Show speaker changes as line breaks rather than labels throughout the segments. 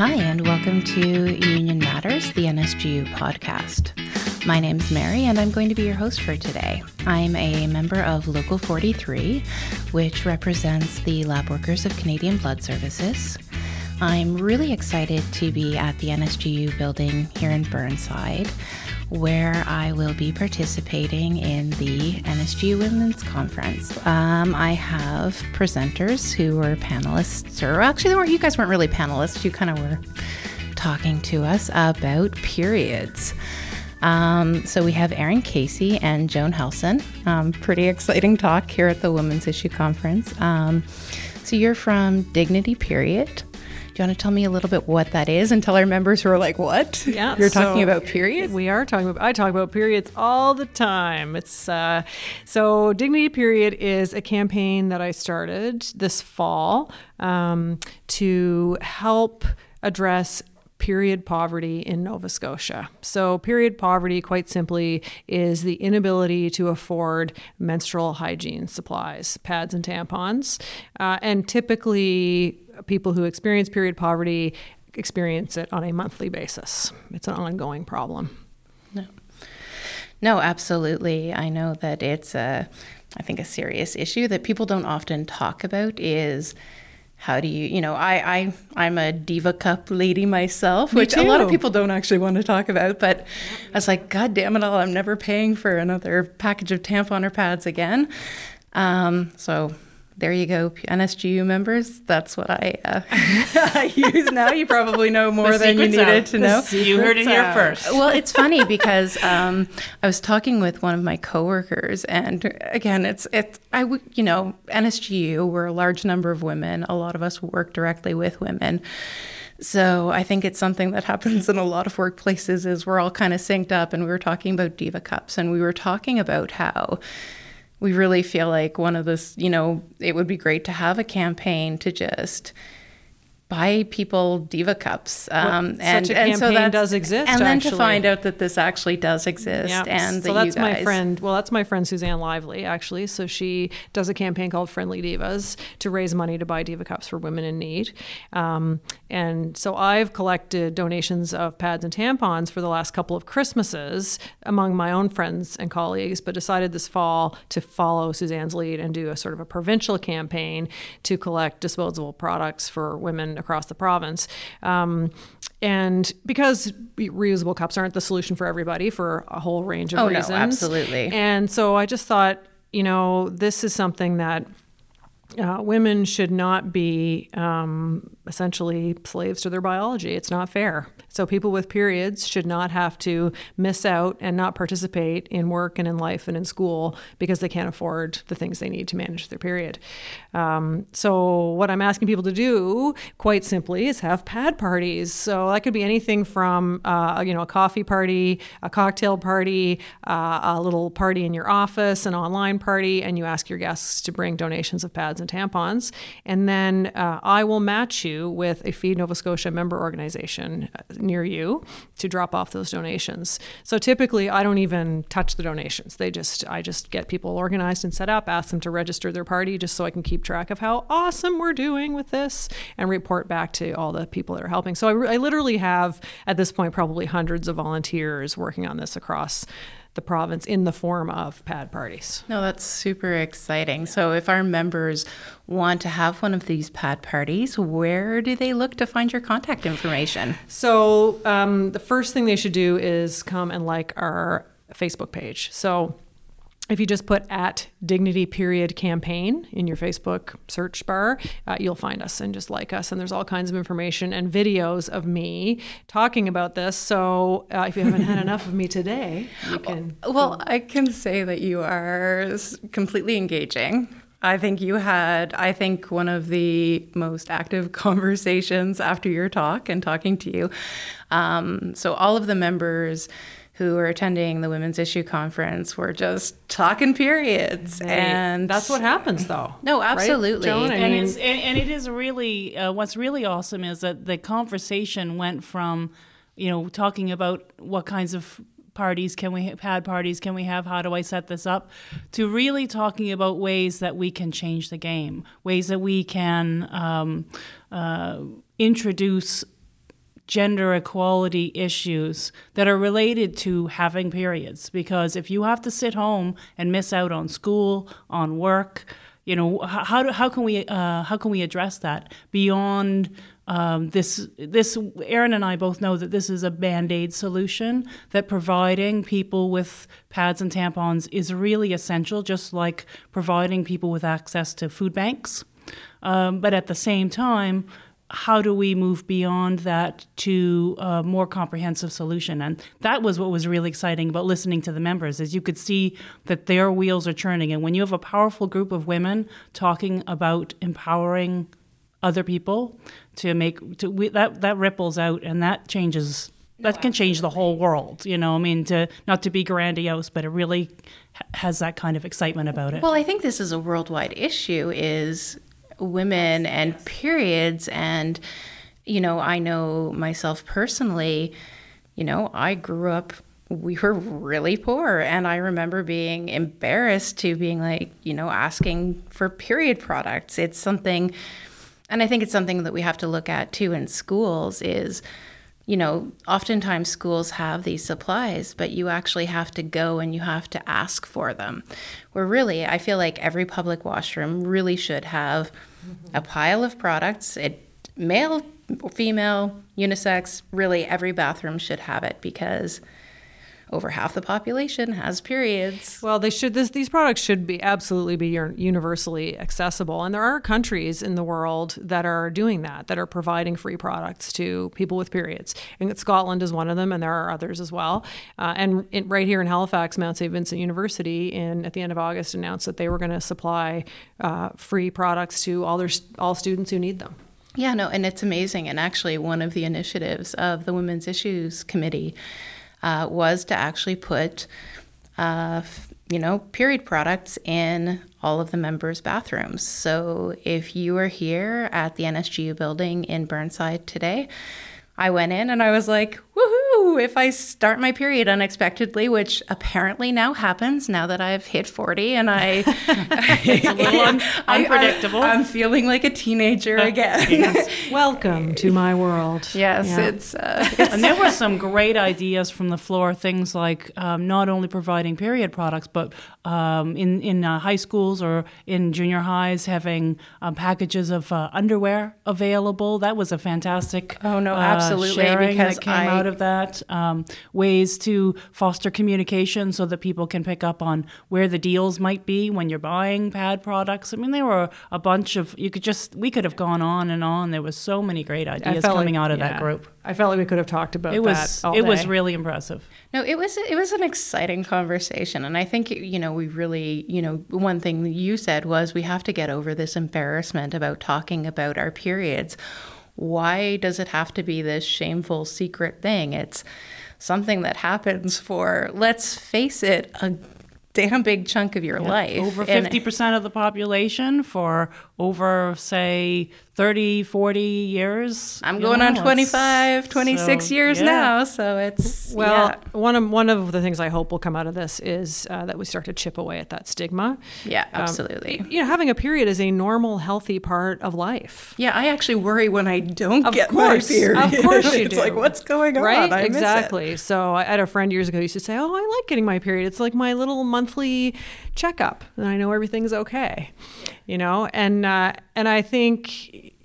Hi, and welcome to Union Matters, the NSGEU podcast. My name's Mary, and I'm going to be your host for today. I'm a member of Local 43, which represents the lab workers of Canadian Blood Services. I'm really excited to be at the NSGEU building here in Burnside, where I will be participating in the NSG Women's Conference. Um, I have presenters who were panelists, or actually, weren't, you guys weren't really panelists, you kind of were talking to us about periods. Um, so we have Erin Casey and Joan Helson. Um, pretty exciting talk here at the Women's Issue Conference. Um, so you're from Dignity Period. You want to tell me a little bit what that is and tell our members who are like, what?
Yeah.
You're talking
so
about periods?
We are talking about, I talk about periods all the time. It's, uh, so Dignity Period is a campaign that I started this fall um, to help address period poverty in Nova Scotia. So, period poverty, quite simply, is the inability to afford menstrual hygiene supplies, pads, and tampons. Uh, and typically, people who experience period poverty experience it on a monthly basis. It's an ongoing problem.
No. No, absolutely. I know that it's a I think a serious issue that people don't often talk about is how do you you know I, I i'm a diva cup lady myself
Me
which a lot of people don't actually want to talk about but i was like god damn it all i'm never paying for another package of tampon or pads again um, so there you go nsgeu members that's what i uh, I use now you probably know more than you needed
out.
to
The
know
You heard it here
out.
first.
well, it's funny because um, I was talking with one of my coworkers, and again, it's it's I would you know NSGEU we're a large number of women. A lot of us work directly with women. So I think it's something that happens in a lot of workplaces is we're all kind of synced up and we were talking about diva cups and we were talking about how we really feel like one of this, you know, it would be great to have a campaign to just buy people diva cups um,
such
and
a
and so
campaign
that's-
does exist,
and then to find out that this actually does exist
Yeah.
and
so
that
that's
you
my friend. Well, that's my friend Suzanne Lively, actually. So she does a campaign called Friendly Divas to raise money to buy diva cups for women in need. Um, and so I've collected donations of pads and tampons for the last couple of Christmases among my own friends and colleagues, but decided this fall to follow Suzanne's lead and do a sort of a provincial campaign to collect disposable products for women across the province. Um, and because reusable cups aren't the solution for everybody for a whole range of
Oh, no,
reasons.
absolutely.
And so I just thought, you know, this is something that uh, women should not be um, essentially slaves to their biology. It's not fair. So people with periods should not have to miss out and not participate in work and in life and in school because they can't afford the things they need to manage their period. Um, so what I'm asking people to do, quite simply, is have pad parties. So that could be anything from uh, you know a coffee party, a cocktail party, uh, a little party in your office, an online party, and you ask your guests to bring donations of pads and tampons, and then uh, I will match you with a Feed Nova Scotia member organization uh, near you to drop off those donations. So typically, I don't even touch the donations. They just I just get people organized and set up, ask them to register their party, just so I can keep track of how awesome we're doing with this, and report back to all the people that are helping. So I, I literally have at this point probably hundreds of volunteers working on this across the province in the form of pad parties.
no that's super exciting so if our members want to have one of these pad parties where do they look to find your contact information
So um, the first thing they should do is come and like our Facebook page. So if you just put at dignity period campaign in your Facebook search bar, uh, you'll find us and just like us. And there's all kinds of information and videos of me talking about this. So uh, if you haven't had enough of me today, you can.
Well, I can say that you are completely engaging. I think you had, I think, one of the most active conversations after your talk and talking to you. Um, so, all of the members who were attending the Women's Issue Conference were just talking periods. And
that's what happens, though.
No,
Right,
absolutely.
Joan?
And
mean-
it's and, and it is really uh, what's really awesome is that the conversation went from you know talking about what kinds of parties can we have pad parties can we have how do i set this up to really talking about ways that we can change the game ways that we can um, uh, introduce gender equality issues that are related to having periods. Because if you have to sit home and miss out on school, on work, you know how do, how can we uh, how can we address that beyond um, this this Erin and I both know that this is a band-aid solution that providing people with pads and tampons is really essential just like providing people with access to food banks um, but at the same time how do we move beyond that to a more comprehensive solution? And that was what was really exciting about listening to the members is you could see that their wheels are churning and when you have a powerful group of women talking about empowering other people to make to we, that that ripples out and that changes that can change the whole world you know? I mean to not to be grandiose but it really has that kind of excitement about it.
Well i think this is a worldwide issue is women and periods. And, you know, I know myself personally, you know, I grew up we were really poor and i remember being embarrassed to being like you know asking for period products it's something and i think it's something that we have to look at too in schools is you know, oftentimes schools have these supplies, but you actually have to go and you have to ask for them. Where really, I feel like every public washroom really should have a pile of products. It male, female, unisex, really every bathroom should have it because over half the population has periods.
Well, they should. This, these products should be absolutely be universally accessible, and there are countries in the world that are doing that, that are providing free products to people with periods. And Scotland is one of them, and there are others as well. Uh, and it, right here in Halifax, Mount St. Vincent University, in at the end of August, announced that they were going to supply uh, free products to all their all students who need them.
Yeah, no, and it's amazing. And actually, one of the initiatives of the Women's Issues Committee uh, was to actually put, uh, you know, period products in all of the members' bathrooms. So if you are here at the NSGEU building in Burnside today, I went in and I was like, woohoo, if I start my period unexpectedly, which apparently now happens now that I've hit 40 and I.
it's a little un- unpredictable.
I, am feeling like a teenager again.
Welcome to my world.
Yes, yeah. it's, uh,
it's. and there were some great ideas from the floor, things like um, not only providing period products, but um, in, in uh, high schools or in junior highs having um, packages of uh, underwear available. That was a fantastic.
Oh, no, absolutely uh, absolutely
sharing because that came I, out of that. Um, ways to foster communication so that people can pick up on where the deals might be when you're buying pad products. I mean, there were a bunch of you could just we could have gone on and on. There was so many great ideas coming
like,
out of
yeah,
that group.
I felt like we could have talked about
it was
it
day. was really impressive.
No, it was it was an exciting conversation, and I think you know we really you know one thing you said was we have to get over this embarrassment about talking about our periods why does it have to be this shameful secret thing? It's something that happens for, let's face it, a damn big chunk of your life.
Over 50% of the population for over, say, 30, 40 years.
I'm going know, on 25, 26 so, years yeah. now. So it's.
Well, yeah. one, of, one of the things I hope will come out of this is uh, that we start to chip away at that stigma.
Yeah, um, absolutely.
Um, you know, having a period is a normal, healthy part of life.
Yeah, I actually worry when I don't
of
get
course,
my period.
Of course you
it's
do.
like, what's going on?
Right?
I
exactly. So I had a friend years ago who used to say, oh, I like getting my period. It's like my little monthly checkup, and I know everything's okay. You know, and uh, and I think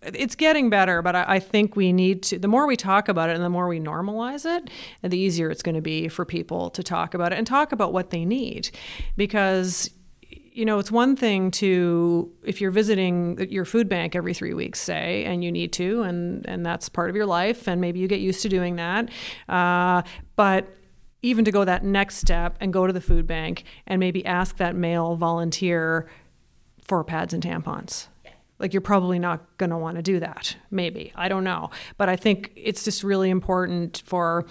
it's getting better, but I, I, think we need to. The more we talk about it, and the more we normalize it, the easier it's going to be for people to talk about it and talk about what they need, because you know it's one thing to if you're visiting your food bank every three weeks say and you need to and and that's part of your life and maybe you get used to doing that uh, but even to go that next step and go to the food bank and maybe ask that male volunteer for pads and tampons. Like you're probably not going to want to do that maybe. I don't know. But i think it's just really important for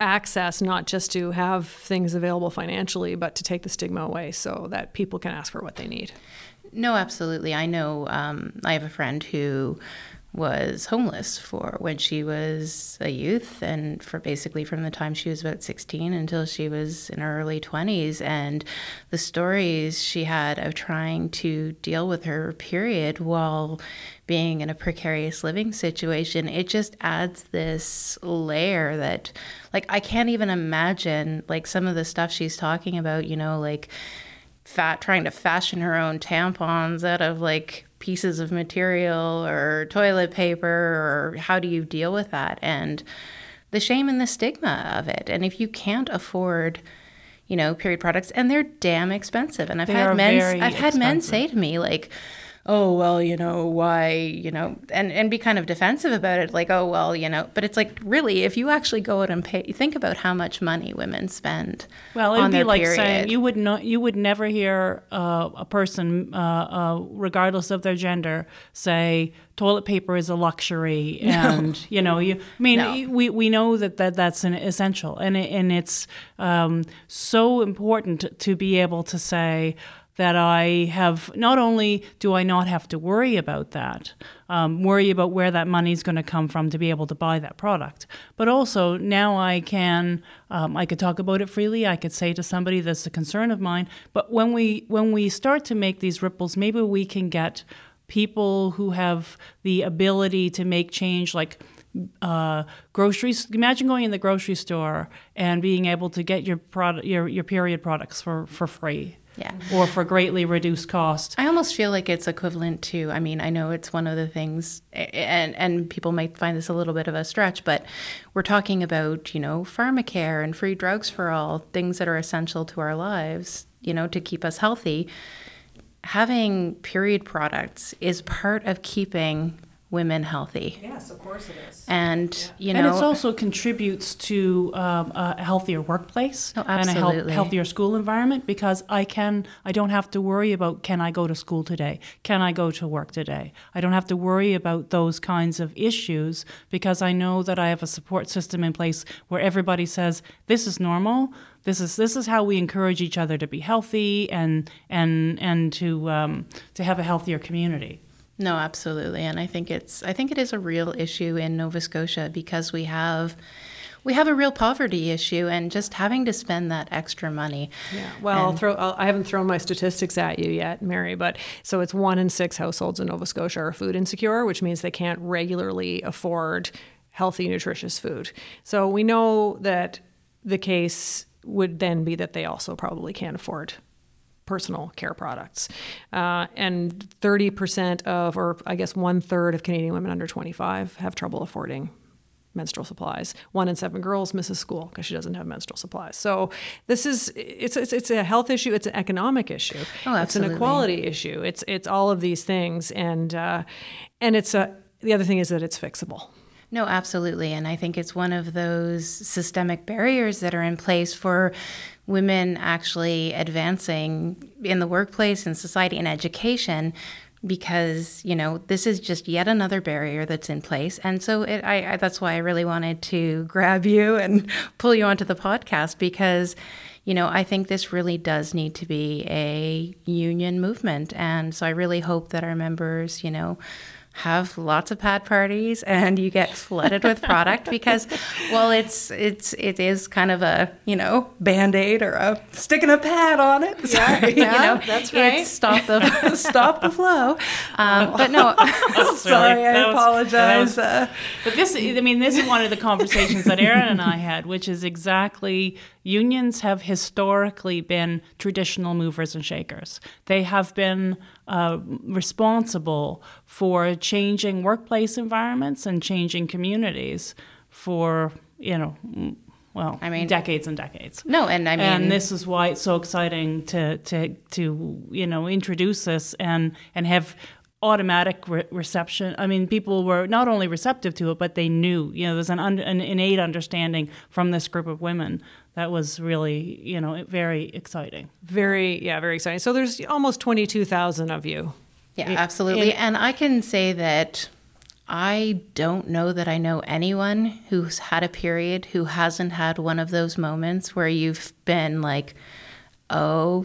access not just to have things available financially but to take the stigma away so that people can ask for what they need.
No absolutely. I know um, i have a friend who was homeless for when she was a youth and for basically from the time she was about 16 until she was in her early 20s and the stories she had of trying to deal with her period while being in a precarious living situation it just adds this layer that like I can't even imagine like some of the stuff she's talking about you know like fat trying to fashion her own tampons out of like pieces of material or toilet paper or how do you deal with that? And the shame and the stigma of it. And if you can't afford you know period products and they're damn expensive. And i've
They
had men i've had men say to me like oh well you know why you know and and be kind of defensive about it like oh well you know but it's like really if you actually go out and pay think about how much money women spend
Well, it'd be like
period.
saying you would not, you would never hear uh, a person, uh, uh, regardless of their gender, say toilet paper is a luxury, and you know, you. I mean,
No.
we, we know that, that that's an essential, and it, and it's um, so important to be able to say that I have not only do I not have to worry about that, um, worry about where that money is going to come from to be able to buy that product, but also now I can um, I could talk about it freely. I could say to somebody that's a concern of mine. But when we when we start to make these ripples, maybe we can get people who have the ability to make change, like uh, groceries. Imagine going in the grocery store and being able to get your product, your your period products for for free.
Yeah.
Or for greatly reduced cost.
I almost feel like it's equivalent to. I mean, I know it's one of the things, and and people might find this a little bit of a stretch, but we're talking about you know pharmacare and free drugs for all, things that are essential to our lives, you know, to keep us healthy. Having period products is part of keeping women healthy,
Yes, of course it is.
and you know,
and it also contributes to um, a healthier workplace
Oh,
and a health, healthier school environment because I can I don't have to worry about can I go to school today? Can I go to work today? I don't have to worry about those kinds of issues because I know that I have a support system in place where everybody says this is normal. This is this is how we encourage each other to be healthy and and and to um, to have a healthier community.
No, absolutely, and I think it's I think it is a real issue in Nova Scotia because we have we have a real poverty issue, and just having to spend that extra money.
Yeah. Well, I'll throw. I'll, I haven't thrown my statistics at you yet, Mary. But so it's one in six households in Nova Scotia are food insecure, which means they can't regularly afford healthy, nutritious food. So we know that the case would then be that they also probably can't afford personal care products. Uh, and 30% of, or I guess one third of Canadian women under 25 have trouble affording menstrual supplies. One in seven girls misses school because she doesn't have menstrual supplies. So this is it's, it's it's a health issue. It's an economic issue.
Oh,
It's an equality issue. It's it's all of these things, and uh, and it's a the other thing is that it's fixable.
No, absolutely. And I think it's one of those systemic barriers that are in place for women actually advancing in the workplace and society and education because you know this is just yet another barrier that's in place. And so it, I, I that's why i really wanted to grab you and pull you onto the podcast because you know i think this really does need to be a union movement. And so i really hope that our members you know have lots of pad parties and you get flooded with product because well it's it's it is kind of a you know band-aid or a sticking a pad on it Sorry,
yeah,
you know
that's right.
stop the stop the flow um, but no sorry i
was-
apologize
that
uh,
But this, I mean, this is one of the conversations that Erin and I had, which is exactly unions have historically been traditional movers and shakers. They have been uh, responsible for changing workplace environments and changing communities for, you know, well,
I mean-
decades and decades.
no and i mean
and this is why it's so exciting to to to you know introduce this and and have automatic re- reception. I mean, people were not only receptive to it, but they knew. You know, there's an, un- an innate understanding from this group of women that was really you know very exciting.
Very yeah, very exciting. So there's almost twenty two thousand of you.
Yeah, absolutely. and I can say that I don't know that I know anyone who's had a period who hasn't had one of those moments where you've been like, oh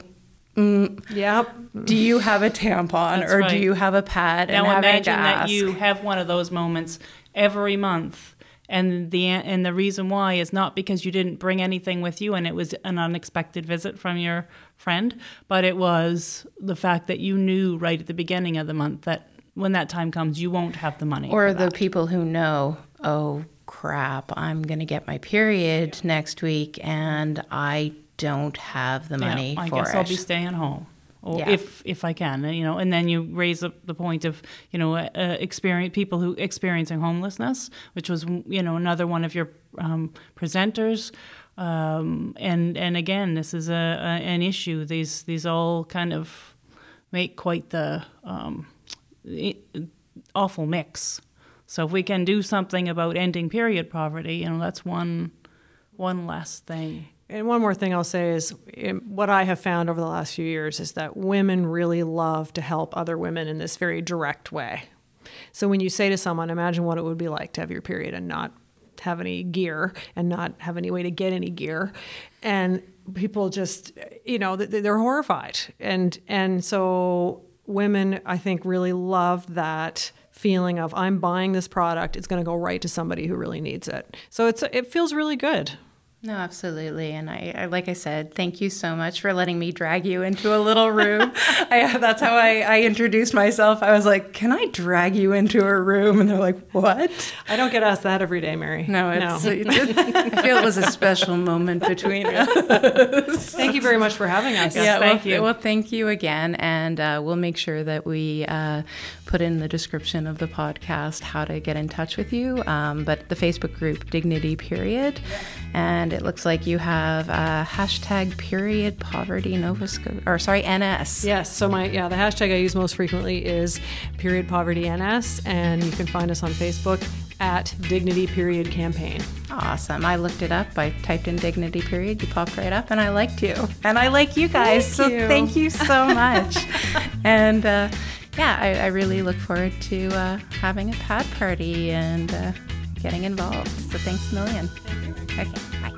Mm,
Yep.
do you have a tampon
That's
or
right.
do you have a pad? and
Now
having
imagine that you have one of those moments every month, and the and the reason why is not because you didn't bring anything with you and it was an unexpected visit from your friend, but it was the fact that you knew right at the beginning of the month that when that time comes, you won't have the money.
or the people who know, oh crap, I'm going to get my period next week and I don't have the money
yeah, I guess
it.
I'll be staying home. Or
Yeah.
if if I can, you know, and then you raise up the point of you know uh, experience people who experiencing homelessness, which was you know another one of your um, presenters, um, and and again this is a, a an issue. These these all kind of make quite the um, awful mix. So if we can do something about ending period poverty, you know, that's one one less thing.
And one more thing I'll say is um, what I have found over the last few years is that women really love to help other women in this very direct way. So when you say to someone, imagine what it would be like to have your period and not have any gear and not have any way to get any gear. And people just, you know, they're horrified. And, and so women, I think, really love that feeling of I'm buying this product. It's going to go right to somebody who really needs it. So it's, it feels really good.
No, absolutely. And I, I, like I said, thank you so much for letting me drag you into a little room. I, that's how I, I introduced myself. I was like, "Can I drag you into a room?" And they're like, "What?"
I don't get asked that every day, Mary.
No, it's. I feel it was a special moment between us.
Thank you very much for having us.
Yes, thank
well,
you.
Well, thank you again, and uh, we'll make sure that we uh, put in the description of the podcast how to get in touch with you. Um, but the Facebook group Dignity Period, and it looks like you have uh, hashtag Period Poverty Nova Scotia, or sorry NS.
Yes. So my yeah, the hashtag I use most frequently is period poverty NS, and you can find us on Facebook at Dignity Period Campaign.
Awesome. I looked it up. I typed in Dignity Period. You popped right up, and I liked you, and I like you guys. so
you.
thank you so much. and uh, yeah, I, I really look forward to uh, having a pad party and uh, getting involved. So thanks a million. Okay. Bye.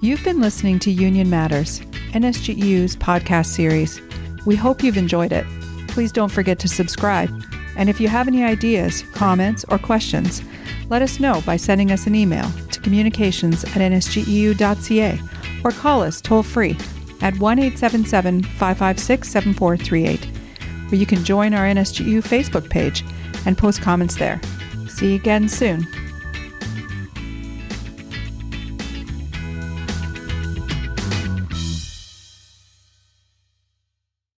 You've been listening to Union Matters, NSGEU's podcast series. We hope you've enjoyed it. Please don't forget to subscribe. And if you have any ideas, comments, or questions, let us know by sending us an email to communications at nsgeu.ca or call us toll free at 1 877 556 7438, where you can join our NSGEU Facebook page and post comments there. See you again soon.